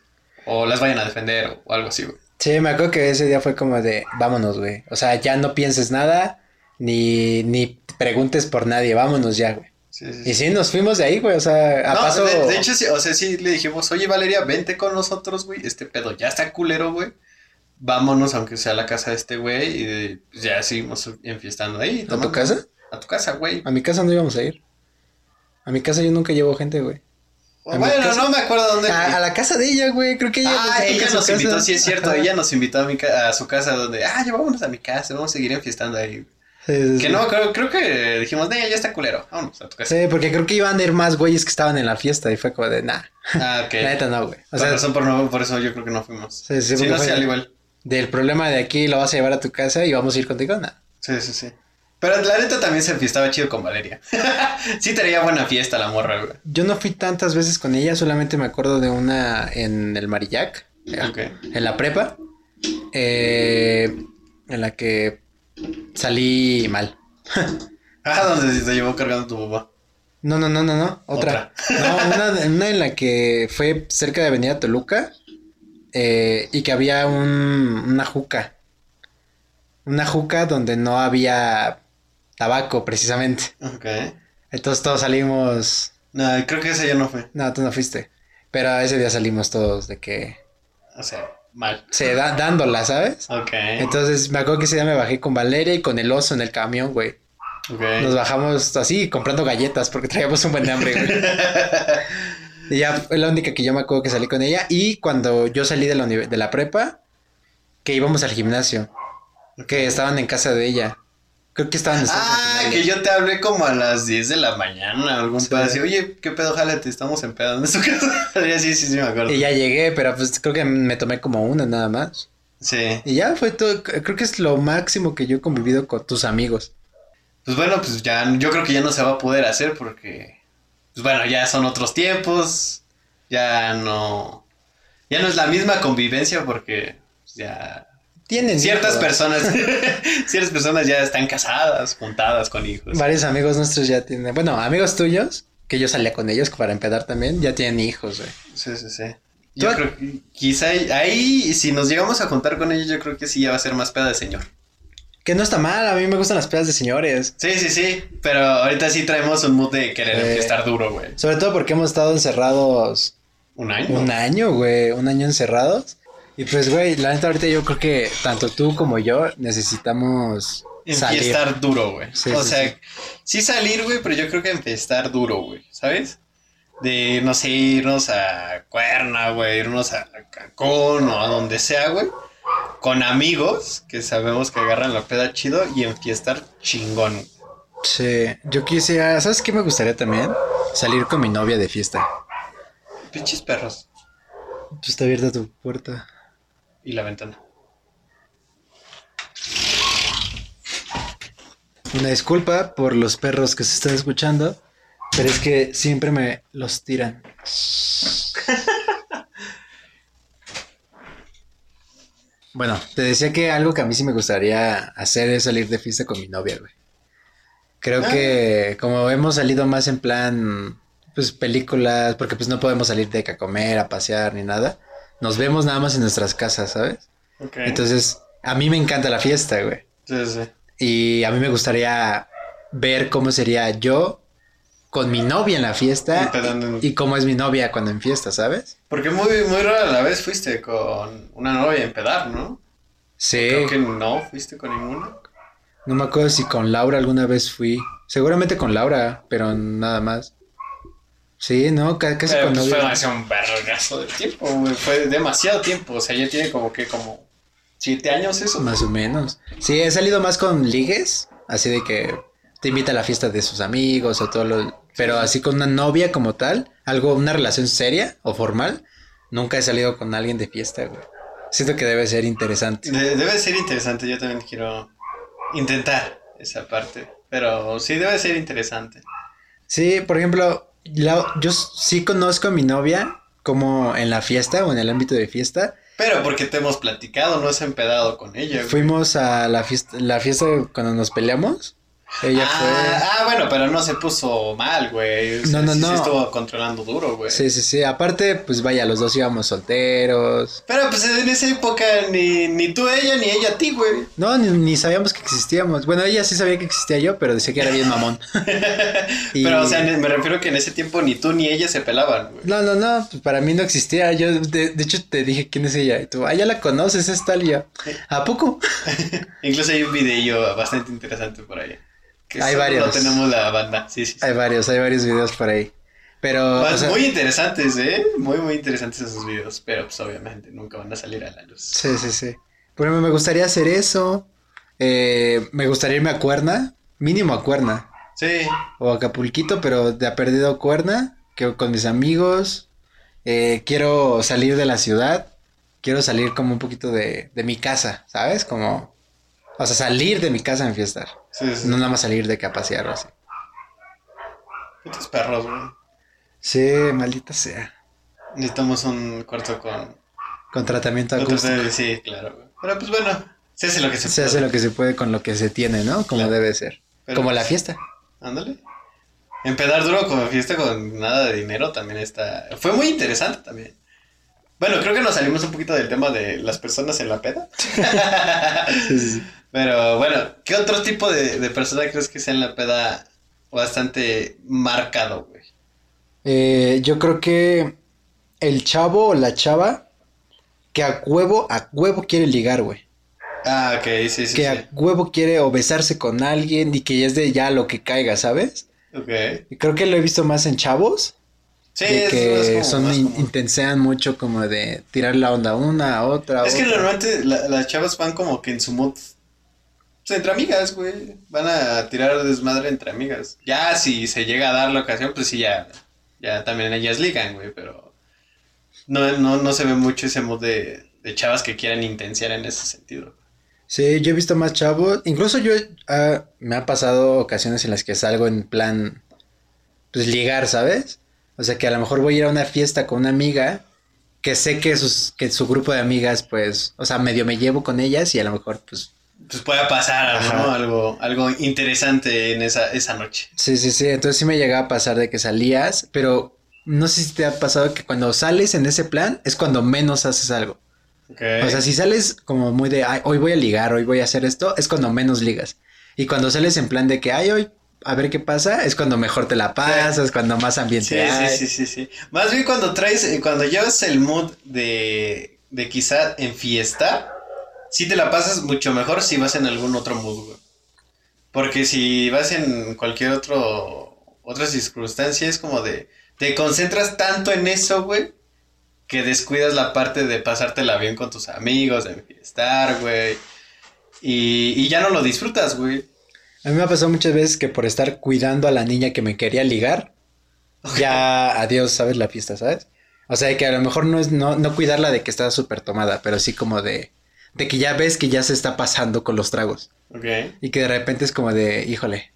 O las vayan a defender o algo así, güey. Sí, me acuerdo que ese día fue como de, vámonos, güey. O sea, ya no pienses nada, ni, ni preguntes por nadie, vámonos ya, güey. Sí, sí, sí. Y sí, nos fuimos de ahí, güey, o sea, a No, paso... de, de hecho, sí, o sea, sí le dijimos, oye Valeria, vente con nosotros, güey, este pedo ya está culero, güey. Vámonos, aunque sea a la casa de este güey, y pues, ya seguimos enfiestando ahí. ¿A tu casa? A tu casa, güey. A mi casa no íbamos a ir. A mi casa yo nunca llevo gente, güey. a Bueno, no me acuerdo dónde. A, a la casa de ella, güey, creo que ella... Ah, ella nos invitó, sí es cierto, Ajá. ella nos invitó a, mi ca- a su casa donde, ah, ya vámonos a mi casa, vamos a seguir enfiestando ahí. Sí, sí, Que sí. no, creo, creo que dijimos, "Nee, ya está culero, vámonos a tu casa. Sí, porque creo que iban a ir más güeyes que estaban en la fiesta y fue como de, nah, Ah, ok. la neta no, güey. O Por sea, razón, por, no, por eso yo creo que no fuimos. Sí, sí, Sí, no fue- sé, al igual. Del problema de aquí lo vas a llevar a tu casa y vamos a ir contigo. No. Sí, sí, sí. Pero la neta también se estaba chido con Valeria. sí tenía buena fiesta la morra, güey. Yo no fui tantas veces con ella, solamente me acuerdo de una en el Marillac, Ok. en la prepa, eh, en la que salí mal. Ah, donde te llevó cargando tu papá. No, no, no, no, no, otra. No, una, una en la que fue cerca de Avenida Toluca eh, y que había un, una juca. Una juca donde no había tabaco, precisamente. Ok. Entonces todos salimos. No, creo que ese ya no fue. No, tú no fuiste. Pero ese día salimos todos de que. O sea, mal. Se da, dándola, ¿sabes? Ok. Entonces me acuerdo que ese día me bajé con Valeria y con el oso en el camión, güey. Ok. Nos bajamos así comprando galletas porque traíamos un buen hambre, güey. Y ya fue la única que yo me acuerdo que salí con ella. Y cuando yo salí de la, de la prepa, que íbamos al gimnasio. Que estaban en casa de ella. Creo que estaban en Ah, que yo te hablé como a las 10 de la mañana, algún Sí. pedo así. Oye, ¿qué pedo, jálate? Estamos empedando en su casa. sí, sí, sí, me acuerdo. Y ya llegué, pero pues creo que me tomé como una nada más. Sí. Y ya fue todo. Creo que es lo máximo que yo he convivido con tus amigos. Pues bueno, pues ya, yo creo que ya no se va a poder hacer porque, pues bueno, ya son otros tiempos, ya no, ya no es la misma convivencia porque pues, ya Tienen ciertas hijos. personas, ciertas personas ya están casadas, juntadas con hijos. Varios amigos nuestros ya tienen. Bueno, amigos tuyos, que yo salía con ellos para empedar también, ya tienen hijos, güey. Sí, sí, sí. Yo ¿Tú- creo que quizá ahí, si nos llegamos a juntar con ellos, yo creo que sí ya va a ser más peda de señor. Que no está mal, a mí me gustan las pedas de señores. Sí, sí, sí, pero ahorita sí traemos un mood de querer Eh. estar duro, güey. Sobre todo porque hemos estado encerrados Un año. un año, güey. Un año encerrados. Y pues, güey, la neta ahorita yo creo que tanto tú como yo necesitamos. Enfiestar duro, güey. Sí, o sí, sea, sí. sí. salir, güey, pero yo creo que enfiestar duro, güey, ¿sabes? De, no sé, irnos a Cuerna, güey, irnos a Cancún o a donde sea, güey. Con amigos que sabemos que agarran la peda chido y enfiestar chingón. Sí, yo quisiera, ¿sabes qué me gustaría también? Salir con mi novia de fiesta. Pinches perros. Pues está abierta tu puerta. Y la ventana. Una disculpa por los perros que se están escuchando, pero es que siempre me los tiran. Bueno, te decía que algo que a mí sí me gustaría hacer es salir de fiesta con mi novia, güey. Creo Ah. que como hemos salido más en plan, pues películas, porque pues no podemos salir de que a comer, a pasear ni nada. Nos vemos nada más en nuestras casas, ¿sabes? Entonces, a mí me encanta la fiesta, güey. Sí, sí. Y a mí me gustaría ver cómo sería yo con mi novia en la fiesta en- y cómo es mi novia cuando en fiesta, ¿sabes? Porque muy, muy rara la vez fuiste con una novia en pedar, ¿no? Sí. Creo que no fuiste con ninguna. No me acuerdo si con Laura alguna vez fui. Seguramente con Laura, pero nada más. Sí, no, ca- casi con pues fue novia. un vergazo de tiempo, güey. Fue demasiado tiempo. O sea, ya tiene como que como siete años eso. Más o menos. Sí, he salido más con ligues, así de que te invita a la fiesta de sus amigos o todo lo... Pero así con una novia como tal, algo, una relación seria o formal, nunca he salido con alguien de fiesta, güey. Siento que debe ser interesante. De- debe ser interesante. Yo también quiero intentar esa parte. Pero sí debe ser interesante. Sí, por ejemplo, la- yo sí conozco a mi novia como en la fiesta o en el ámbito de fiesta. Pero porque te hemos platicado, no has empedado con ella. güey. Fuimos a la fiesta, la fiesta cuando nos peleamos. Ella ah, ah, bueno, pero no se puso mal, güey. O sea, No, no, sí no. Se estuvo controlando duro, güey. fue. Sí, sí, sí. Aparte, pues vaya, los dos íbamos solteros. Pero pues en esa época ni, ni tú a ella ni ella a ti, güey. No, ni, ni sabíamos que existíamos. Bueno, ella sí sabía que existía yo, pero decía que era bien mamón. Y- Pero, o sea, me refiero que en ese tiempo ni tú ni ella se pelaban, güey. No, no, no, pues para mí no existía. Yo, de, de hecho, te dije quién es ella. Y tú, ah, ya la conoces, es tal y yo. ¿A poco? Incluso hay un video bastante interesante por ahí. Que Hay varios. No tenemos la banda, sí, sí. sí. Hay varios, hay varios videos por ahí. Pero, Van o sea, muy interesantes, ¿eh? Muy, muy interesantes esos videos. Pero, pues, obviamente, nunca van a salir a la luz. sí, sí, sí. Por ejemplo, me gustaría hacer eso. Eh, me gustaría irme a Cuerna, mínimo a Cuerna. Sí. O a Acapulquito, pero de ha perdido Cuerna, que con mis amigos. Eh, quiero salir de la ciudad. quiero salir como un poquito de, de mi casa, ¿sabes? Como, o sea, salir de mi casa en fiestar. Sí, sí. No nada más salir de o así. Putos perros, güey. Sí, maldita sea. Necesitamos un cuarto con... Con tratamiento acústico. Sí, claro, güey. Pero pues bueno, se hace lo que se, Se hace lo que se puede con lo que se tiene, ¿no? Como Claro. debe ser. Pero, Como pues, la fiesta. Ándale. Empedar duro con fiesta con nada de dinero también está... Fue muy interesante también. Bueno, creo que nos salimos un poquito del tema de las personas en la peda. Pero bueno, ¿qué otro tipo de, de persona crees que sea en la peda bastante marcado, güey? Eh, yo creo que el chavo o la chava que a huevo, a huevo quiere ligar, güey. Ah, ok, sí, sí, que sí. a huevo quiere o besarse con alguien y que ya es de ya lo que caiga, ¿sabes? Ok. Y creo que lo he visto más en chavos. Sí, de es que como- son in- intensean mucho como de tirar la onda una, a otra. Es que normalmente la- las chavas van como que en su mood. Pues entre amigas, güey. Van a tirar desmadre entre amigas. Ya si se llega a dar la ocasión, pues sí, ya. Ya también ellas ligan, güey, pero. No, no, no se ve mucho ese mood de, de chavas que quieran intensiar en ese sentido. Sí, yo he visto más chavos. Incluso yo ah, me ha pasado ocasiones en las que salgo en plan, pues ligar, ¿sabes? O sea que a lo mejor voy a ir a una fiesta con una amiga que sé que sus, que su grupo de amigas, pues, o sea, medio me llevo con ellas y a lo mejor, pues, Pues pueda pasar. ¿no? Algo, algo interesante en esa, esa noche. sí, sí, sí. Entonces sí me llegaba a pasar de que salías, pero no sé si te ha pasado que cuando sales en ese plan es cuando menos haces algo. O sea, si sales como muy de, ay, hoy voy a ligar, hoy voy a hacer esto, es cuando menos ligas. Y cuando sales en plan de que, ay, hoy, a ver qué pasa, es cuando mejor te la pasas, cuando más ambiente Sí, hay. sí, sí, sí, sí. Más bien cuando traes, eh, cuando llevas el mood de, de quizá en fiesta, sí te la pasas mucho mejor si vas en algún otro mood, güey. Porque si vas en cualquier otro, otra circunstancia, es como de, te concentras tanto en eso, güey, que descuidas la parte de pasártela bien con tus amigos, de fiestar, güey. Y, y ya no lo disfrutas, güey. A mí me ha pasado muchas veces que por estar cuidando a la niña que me quería ligar, ya adiós, ¿sabes? La fiesta, ¿sabes? O sea, que a lo mejor no es no, no cuidarla de que está súper tomada, pero sí como de, de que ya ves que ya se está pasando con los tragos. Ok. Y que de repente es como de, híjole,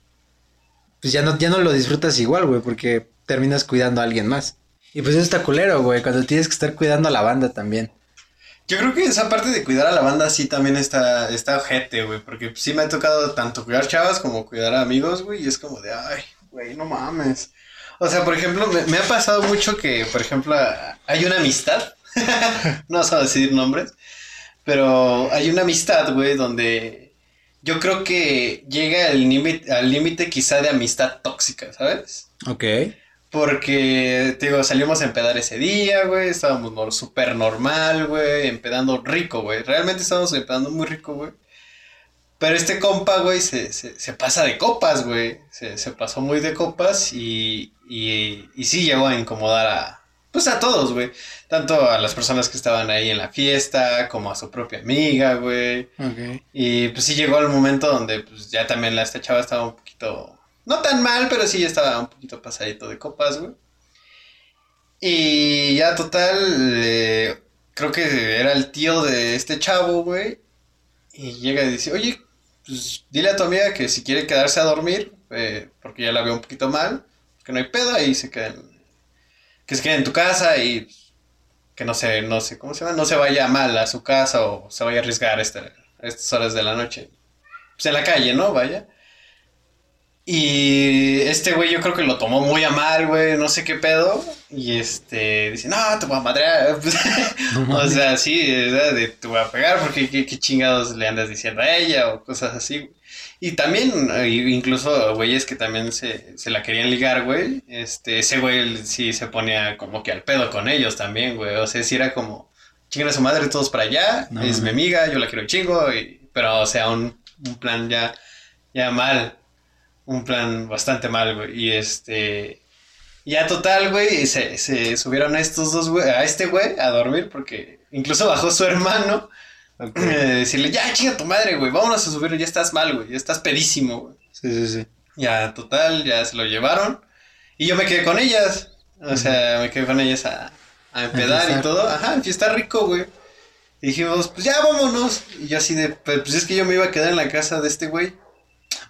pues ya no, ya no lo disfrutas igual, güey, porque terminas cuidando a alguien más. Y pues eso está culero, güey, cuando tienes que estar cuidando a la banda también. Yo creo que esa parte de cuidar a la banda sí también está, está ojete, güey, porque sí me ha tocado tanto cuidar chavas como cuidar a amigos, güey, y es como de, ay, güey, no mames. O sea, por ejemplo, me, me ha pasado mucho que, por ejemplo, hay una amistad, no vas a decir nombres, pero hay una amistad, güey, donde yo creo que llega el límite, al límite quizá de amistad tóxica, ¿sabes? Ok. Porque, te digo, salimos a empedar ese día, güey. Estábamos súper normal, güey. Empedando rico, güey. Realmente estábamos empedando muy rico, güey. Pero este compa, güey, se, se, se pasa de copas, güey. Se, se pasó muy de copas y, y, y sí llegó a incomodar a, pues a todos, güey. Tanto a las personas que estaban ahí en la fiesta, como a su propia amiga, güey. Y pues sí llegó el momento donde pues ya también la esta chava estaba un poquito, no tan mal, pero sí estaba un poquito pasadito de copas, güey. Y ya total, eh, creo que era el tío de este chavo, güey. Y llega y dice, oye, pues dile a tu amiga que si quiere quedarse a dormir, eh, porque ya la veo un poquito mal, que no hay pedo, ahí se queden, que se quede en tu casa y que no se, no sé, ¿cómo se llama? No se vaya mal a su casa o se vaya a arriesgar este, a estas horas de la noche. Pues en la calle, ¿no? Vaya. Y este güey yo creo que lo tomó muy a mal, güey, no sé qué pedo. Y este, dice, no, te voy a madrear. o sea, sí, de te voy a pegar porque qué, qué chingados le andas diciendo a ella o cosas así. Y también, eh, incluso güeyes que también se, se la querían ligar, güey. Este, ese güey sí se ponía como que al pedo con ellos también, güey. O sea, sí era como, chingan a su madre todos para allá, No, es no. mi amiga, yo la quiero chingo. Y, pero, o sea, un, un plan ya, ya mal. Un plan bastante mal, güey. Y este. Ya total, güey, se, se subieron a estos dos, güey, a este güey a dormir porque incluso bajó su hermano. Ok. eh, decirle, ya, chinga tu madre, güey, vámonos a subir, ya estás mal, güey, ya estás pedísimo, güey. Sí, sí, sí. Ya, total, ya se lo llevaron. Y yo me quedé con ellas. O sea, me quedé con ellas a, a empedar y todo. Ajá, en fiesta rico, güey. Y dijimos, pues ya vámonos. Y yo así de, pues es que yo me iba a quedar en la casa de este güey.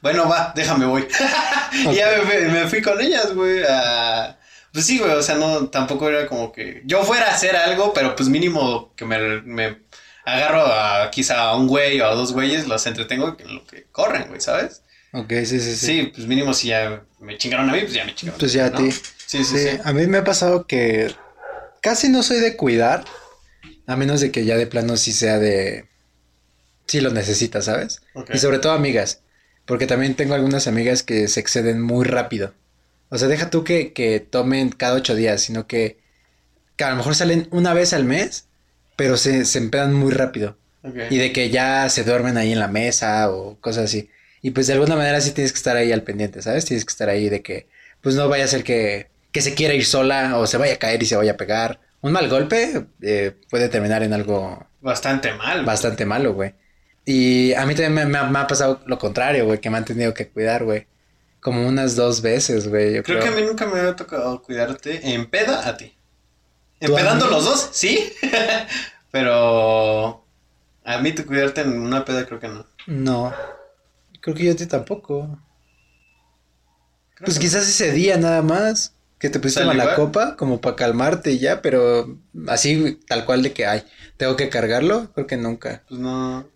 Bueno, va, déjame voy. y ya me, me, fui con ellas, güey, a... Pues sí, güey, o sea, no, tampoco era como que yo fuera a hacer algo, pero pues mínimo que me, me agarro a quizá a un güey o a dos güeyes, los entretengo en lo que corren, güey, ¿sabes? Ok, sí, sí, sí. Sí, pues mínimo si ya me chingaron a mí, pues ya me chingaron. Pues ya a ti. Sí, sí, sí, A mí me ha pasado que casi no soy de cuidar, a menos de que ya de plano sí sea de... Sí lo necesitas, ¿sabes? Y sobre todo amigas, porque también tengo algunas amigas que se exceden muy rápido. O sea, deja tú que, que tomen cada ocho días, sino que, que a lo mejor salen una vez al mes, pero se, se empedan muy rápido. Y de que ya se duermen ahí en la mesa o cosas así. Y pues de alguna manera sí tienes que estar ahí al pendiente, ¿sabes? Tienes que estar ahí de que, pues no vaya a ser que, que se quiera ir sola o se vaya a caer y se vaya a pegar. Un mal golpe eh, puede terminar en algo... Bastante mal. Bastante malo, güey. Y a mí también me, ha pasado lo contrario, güey, que me han tenido que cuidar, güey. Como unas dos veces, güey. Creo, creo, que a mí nunca me había tocado cuidarte en peda a ti. Empedando los dos, sí. Pero a mí te cuidarte en una peda creo que no. No. Creo que yo a ti tampoco. pues quizás ese día nada más. Que te pusiste a la copa como para calmarte y ya, pero así tal cual de que ay, tengo que cargarlo, creo que nunca. Pues no.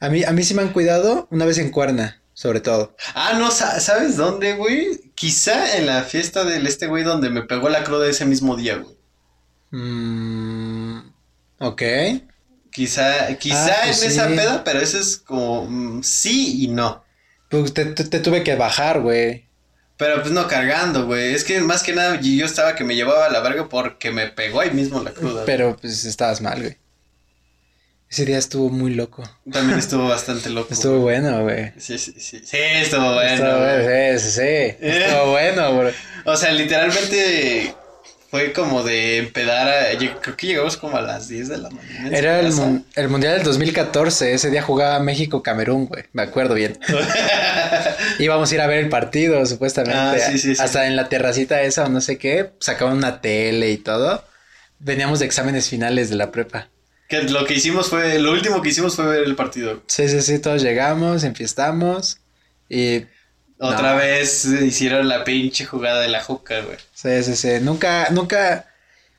A mí, a mí sí me han cuidado una vez en Cuerna, sobre todo. Ah, no, ¿sabes dónde, güey? Quizá en la fiesta del este güey donde me pegó la cruda ese mismo día, güey. Mmm. Ok. Quizá, quizá ah, pues en esa peda, pero eso es como mm, sí y no. Pues te, tuve que bajar, güey. Pero pues no cargando, güey. Es que más que nada yo estaba que me llevaba a la verga porque me pegó ahí mismo la cruda. Pero pues estabas mal, güey. Ese día estuvo muy loco. También estuvo bastante loco. Estuvo bueno, güey. Sí, sí, sí. Sí, estuvo bueno. Estuvo bueno, sí, sí, sí. Estuvo bueno, güey. O sea, literalmente fue como de empedar a, creo que llegamos como a las 10 de la mañana. Era el, el, Mundial del 2014, ese día jugaba México-Camerún, güey, me acuerdo bien. Íbamos a ir a ver el partido, supuestamente. Ah, sí, sí, hasta en la terracita esa o no sé qué, sacaban una tele y todo. Veníamos de exámenes finales de la prepa. Que lo que hicimos fue, lo último que hicimos fue ver el partido. Sí, sí, sí, todos llegamos, enfiestamos y otra vez hicieron la pinche jugada de la juca, güey. Sí, sí, sí. Nunca, nunca,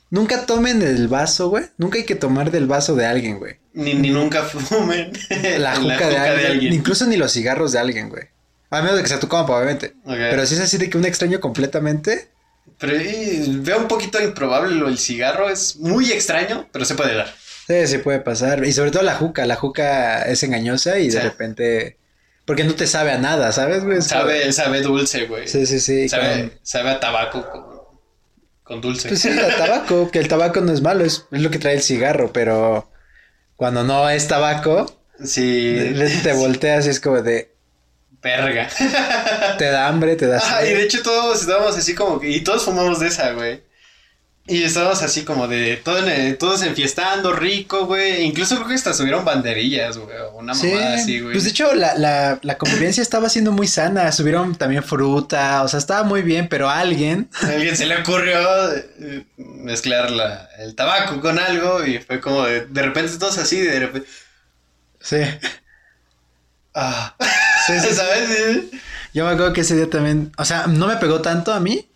nunca tomen el vaso, güey. Nunca hay que tomar del vaso de alguien, güey. Ni, ni nunca fumen la juca, de, alguien. Incluso ni los cigarros de alguien, güey. A menos de que sea tu compa, obviamente. Pero si es así de que un extraño completamente. Pero veo un poquito improbable lo del cigarro. Es muy extraño, pero se puede dar. Sí, se puede pasar. Y sobre todo la juca. La juca es engañosa y de repente porque no te sabe a nada, ¿sabes, güey? Sabe, sabe dulce, güey. Sí, sí, sí. Sabe, sabe a tabaco con, dulce. Pues sí, a tabaco, que el tabaco no es malo, es, lo que trae el cigarro, pero cuando no es tabaco, sí. te volteas y es como de... Verga. Te da hambre, te da... Ah, y de hecho todos estábamos así como que... Y todos fumamos de esa, güey. Y estábamos así como de todo todos enfiestando, rico, güey. Incluso creo que hasta subieron banderillas, güey. Una mamada así, güey. Pues de hecho, la, la, la convivencia estaba siendo muy sana. Subieron también fruta, o sea, estaba muy bien, pero a alguien. A alguien se le ocurrió eh, mezclar la, el tabaco con algo y fue como de, de repente todos así, de repente. Sí. Ah. Sí, sí, ¿sabes? Yo me acuerdo que ese día también, o sea, no me pegó tanto a mí.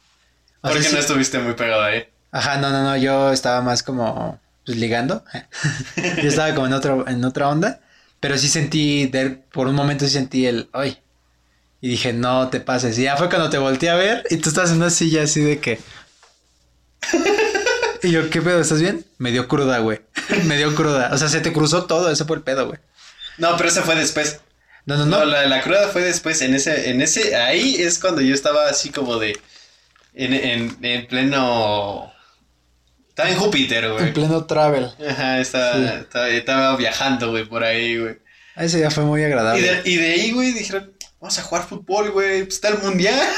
Porque no estuviste muy pegado ahí. Ajá, no, no, no, yo estaba más como pues, ligando. yo estaba como en otro, en otra onda. Pero sí sentí, por un momento sí sentí el, ay. Y dije, no te pases. Y ya fue cuando te volteé a ver y tú estás en una silla así de que. y yo, ¿qué pedo? ¿Estás bien? Me dio cruda, güey. Me dio cruda. O sea, se te cruzó todo, ese fue el pedo, güey. No, pero ese fue después. No, no, no. no la, la cruda fue después. En ese, en ese, ahí es cuando yo estaba así como de. En, en, en pleno estaba en Júpiter, güey. En pleno travel. Ajá, estaba, estaba, viajando, güey, por ahí, güey. Ese día fue muy agradable. Y de, ahí, güey, dijeron, vamos a jugar fútbol, güey, pues está el mundial.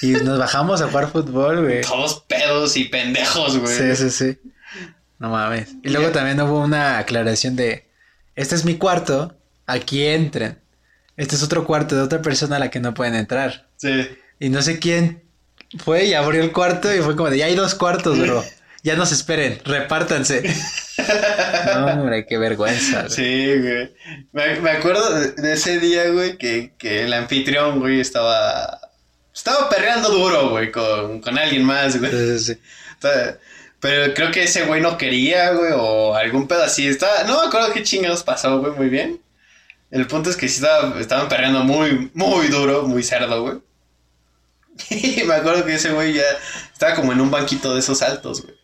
Y nos bajamos a jugar fútbol, güey. Todos pedos y pendejos, güey. Sí, sí, sí. No mames. Y luego también hubo una aclaración de, este es mi cuarto, aquí entren. Este es otro cuarto de otra persona a la que no pueden entrar. Sí. Y no sé quién fue y abrió el cuarto y fue como de, ya hay dos cuartos, bro. Ya no se esperen, repártanse. no, hombre, qué vergüenza. güey. Sí, güey. Me, me acuerdo de, ese día, güey, que, que el anfitrión, güey, estaba. Estaba perreando duro, güey, con, con alguien más, güey. Sí, sí, sí. Pero creo que ese güey no quería, güey, o algún pedo así. Estaba, no me acuerdo qué chingados pasó, güey, muy bien. El punto es que sí estaba, estaban perreando muy, muy duro, muy cerdo, güey. Y me acuerdo que ese güey ya estaba como en un banquito de esos altos, güey.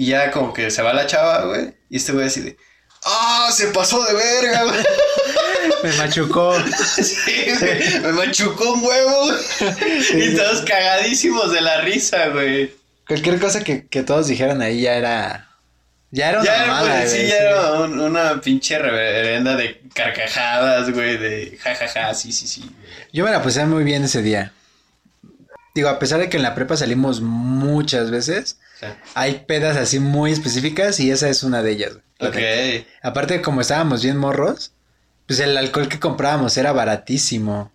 Y ya como que se va la chava, güey. Y este güey así de, ¡ah! se pasó de verga, güey. Me machucó. Sí, güey. Me machucó un huevo, güey. Y todos cagadísimos de la risa, güey. Cualquier cosa que, que todos dijeran ahí ya era. Ya era una Ya era, pues, sí, güey, ya sí. era un- una pinche reverenda de carcajadas, güey, de jajaja, sí, sí, sí. Yo me la pasé muy bien ese día. Digo, a pesar de que en la prepa salimos muchas veces, sea, hay pedas así muy específicas y esa es una de ellas. ok. neta. Aparte de como estábamos bien morros, pues el alcohol que comprábamos era baratísimo.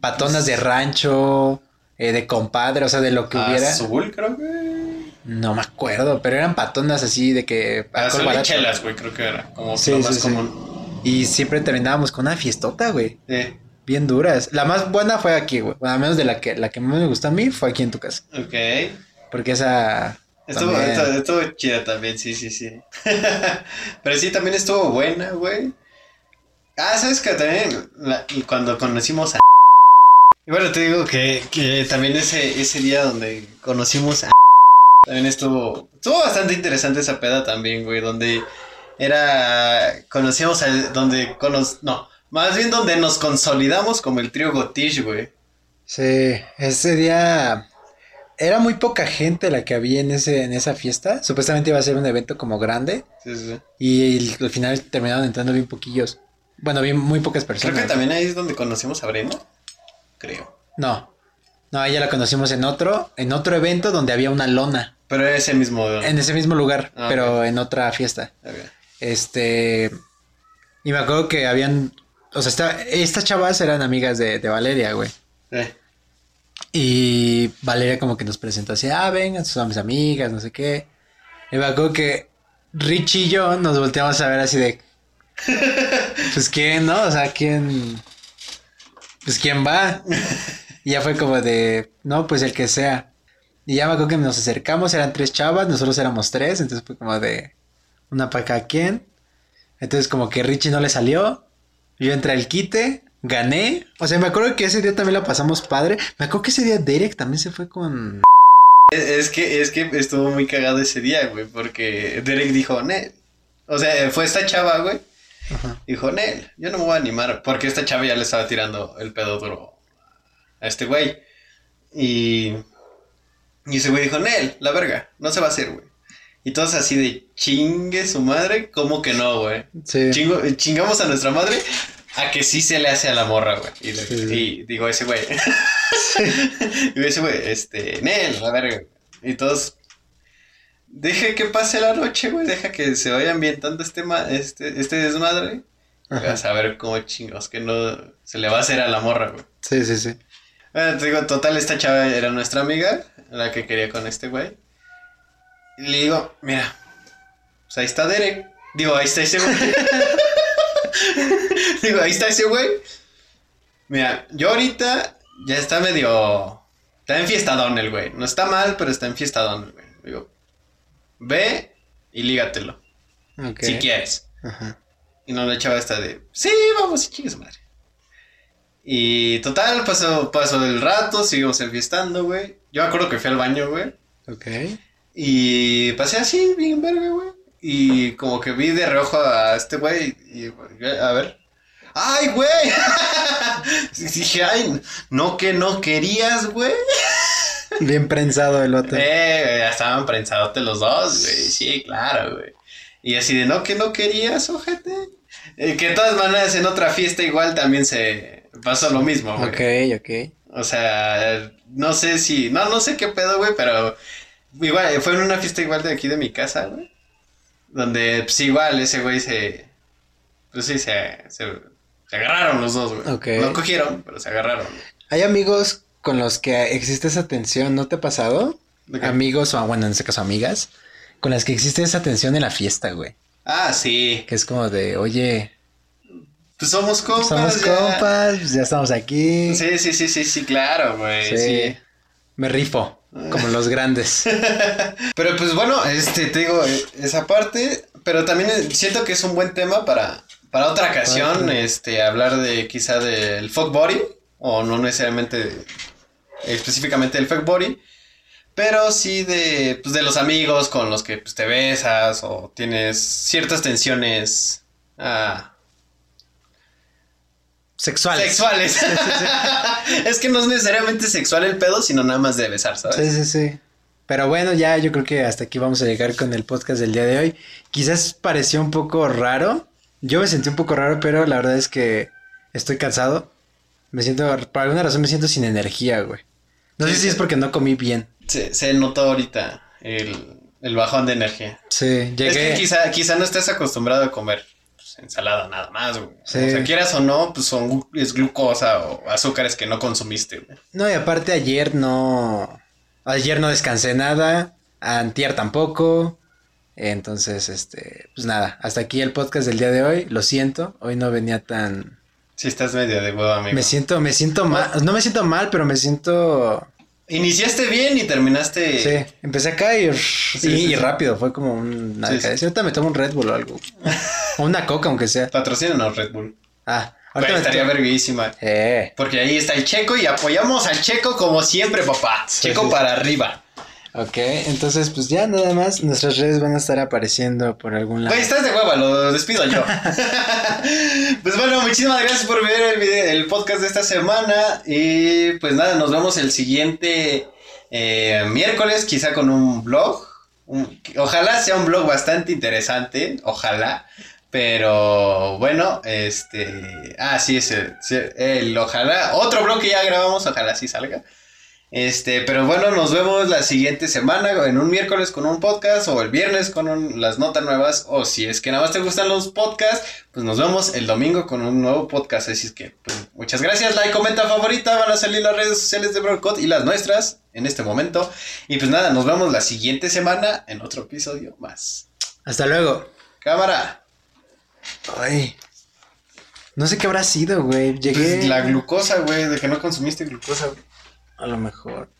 Patonas de rancho, eh, de compadre, o sea, de lo que hubiera. Azul, creo que. No me acuerdo, pero eran patonas así de que alcohol barato. chelas, güey, creo que era. Como Sí, lo sí, más sí. común. Y siempre terminábamos con una fiestota, güey. Sí, Bien duras. La más buena fue aquí, güey. Bueno, al menos de la que la que más me gustó a mí fue aquí en tu casa. ok. Porque esa. Estuvo, estuvo, estuvo chida también, sí, sí, sí. Pero sí, también estuvo buena, güey. Ah, ¿sabes que También la- cuando conocimos a... Y bueno, te digo que, que también ese, ese día donde conocimos a... También estuvo... Estuvo bastante interesante esa peda también, güey, donde era... Conocíamos al... Donde cono... No, más bien donde nos consolidamos como el trío Gotish, güey. Sí, ese día era muy poca gente la que había en ese en esa fiesta. Supuestamente iba a ser un evento como grande Sí, sí, y al final terminaron entrando bien poquillos. Bueno, bien muy pocas Creo personas. que también ahí es donde conocimos a Brenda. Creo. No. No, ella la conocimos en otro en otro evento donde había una lona Pero ese mismo... en ese mismo lugar, Ah, pero en otra fiesta. Este y me acuerdo que habían o sea, esta- estas chavas eran amigas de, de Valeria, güey. Sí. Y Valeria como que nos presentó así, ah, vengan, son mis amigas, no sé qué. Y me acuerdo que Richie y yo nos volteamos a ver así de, pues quién, ¿no? O sea, quién, pues quién va. Y ya fue como de, no, pues el que sea. Y ya me acuerdo que nos acercamos, eran tres chavas, nosotros éramos tres, entonces fue como de, una para cada quien. Entonces como que Richie no le salió, yo entré al quite, gané. O sea, me acuerdo que ese día también la pasamos padre. Me acuerdo que ese día Derek también se fue con... Es es que, es que estuvo muy cagado ese día, güey, porque Derek dijo, Nel. O sea, fue esta chava, güey. Ajá. Dijo, Nel, yo no me voy a animar, porque esta chava ya le estaba tirando el pedo duro a este güey. Y, y ese güey dijo, Nel, la verga, no se va a hacer, güey. Y todos así de chingue su madre, ¿cómo que no, güey? Sí. Chingo- chingamos a nuestra madre a que sí se le hace a la morra, güey. Y, Sí. y digo, ese güey. digo, ese güey, este, Nel, la verga. Y todos. Deje que pase la noche, güey. Deja que se vaya ambientando este, ma- este, este desmadre. Y. Vas a ver cómo chingos que no se le va a hacer a la morra, güey. Sí, sí, sí. Bueno, te digo, total, esta chava era nuestra amiga, la que quería con este güey. Y le digo, mira, pues ahí está Derek. Digo, ahí está ese güey. digo, ahí está ese güey. Mira, yo ahorita ya está medio... Está enfiestadón el güey. No está mal, pero está enfiestadón el güey. Digo, ve y lígatelo, si quieres. Ajá. Y no la chava esta de, sí, vamos, chingue su madre. Y total, pasó, pasó el rato, seguimos enfiestando, güey. Yo me acuerdo que fui al baño, güey. Ok. Y pasé así, bien verga, güey. Y como que vi de reojo a este güey. Y a ver. ¡Ay, güey! Dije, ay, no que no querías, güey. Bien prensado el otro. Eh, ya estaban prensados los dos, güey. Sí, claro, güey. Y así de, no que no querías, ojete. Eh, que de todas maneras en otra fiesta igual también se pasó lo mismo, güey. Ok, ok. O sea, no sé si, no, no sé qué pedo, güey, pero igual, fue en una fiesta igual de aquí de mi casa, güey. Donde, pues igual, ese güey se, pues sí, se, se, se agarraron los dos, güey. Ok. No cogieron, pero se agarraron. Hay amigos con los que existe esa tensión, ¿no te ha pasado? Amigos, o bueno, en este caso amigas, con las que existe esa tensión en la fiesta, güey. Ah, sí. Que es como de, oye, Pues somos compas. somos ya. compas, pues ya estamos aquí. Sí, sí, sí, sí, sí, claro, güey. Sí. sí. Me rifo, como los grandes. Pero pues bueno, este, te digo, esa parte, pero también siento que es un buen tema para, para otra ocasión, Para- este, hablar de quizá del fuck body, o no necesariamente de- específicamente del fuck body, pero sí de, pues, de los amigos con los que pues, te besas o tienes ciertas tensiones ah, Sexuales. sexuales. es que no es necesariamente sexual el pedo, sino nada más de besar, ¿sabes? Sí, sí, sí. Pero bueno, ya yo creo que hasta aquí vamos a llegar con el podcast del día de hoy. Quizás pareció un poco raro. Yo me sentí un poco raro, pero la verdad es que estoy cansado. Me siento, por alguna razón me siento sin energía, güey. No Sí, sé si es porque no comí bien. Se, se notó ahorita el, el bajón de energía. Sí, Es llegué. que quizá, quizá no estés acostumbrado a comer pues, ensalada nada más, güey. Sí. O sea, quieras o no, pues son es glucosa o azúcares que no consumiste, güey. No, y aparte ayer no. Ayer no descansé nada. Antier tampoco. Entonces, este, pues nada, hasta aquí el podcast del día de hoy. Lo siento, hoy no venía tan. Si estás medio de huevo, amigo. Me siento, me siento mal. No me siento mal, pero me siento. Iniciaste bien y terminaste. Sí, empecé acá y, y, sí, y sí. rápido, fue como una Sí, decadencia. Ahorita me tomo un Red Bull o algo. o una coca, aunque sea. Patrocínanos Red Bull. Ah, me estaría verguísima. Eh, Porque ahí está el checo y apoyamos al checo como siempre, papá. Sí, checo sí. para arriba. Ok, entonces pues ya nada más nuestras redes van a estar apareciendo por algún lado. Güey, estás de hueva, lo despido yo. pues bueno, muchísimas gracias por ver el, video- el podcast de esta semana. Y pues nada, nos vemos el siguiente eh, miércoles, quizá con un blog. Un- ojalá sea un blog bastante interesante, ojalá. Pero bueno, este. Ah, sí, es el, el ojalá. Otro blog que ya grabamos, ojalá sí salga. Este, pero bueno, nos vemos la siguiente semana, en un miércoles con un podcast, o el viernes con un- las notas nuevas, o si es que nada más te gustan los podcasts, pues nos vemos el domingo con un nuevo podcast. Así es que, pues, muchas gracias, like, comenta, favorita, van a salir las redes sociales de Broadcast y las nuestras en este momento. Y pues nada, nos vemos la siguiente semana en otro episodio más. Hasta luego. Cámara, Ay. No sé qué habrá sido, güey. Llegué. pues, la glucosa, güey, de que no consumiste glucosa, güey. A lo mejor.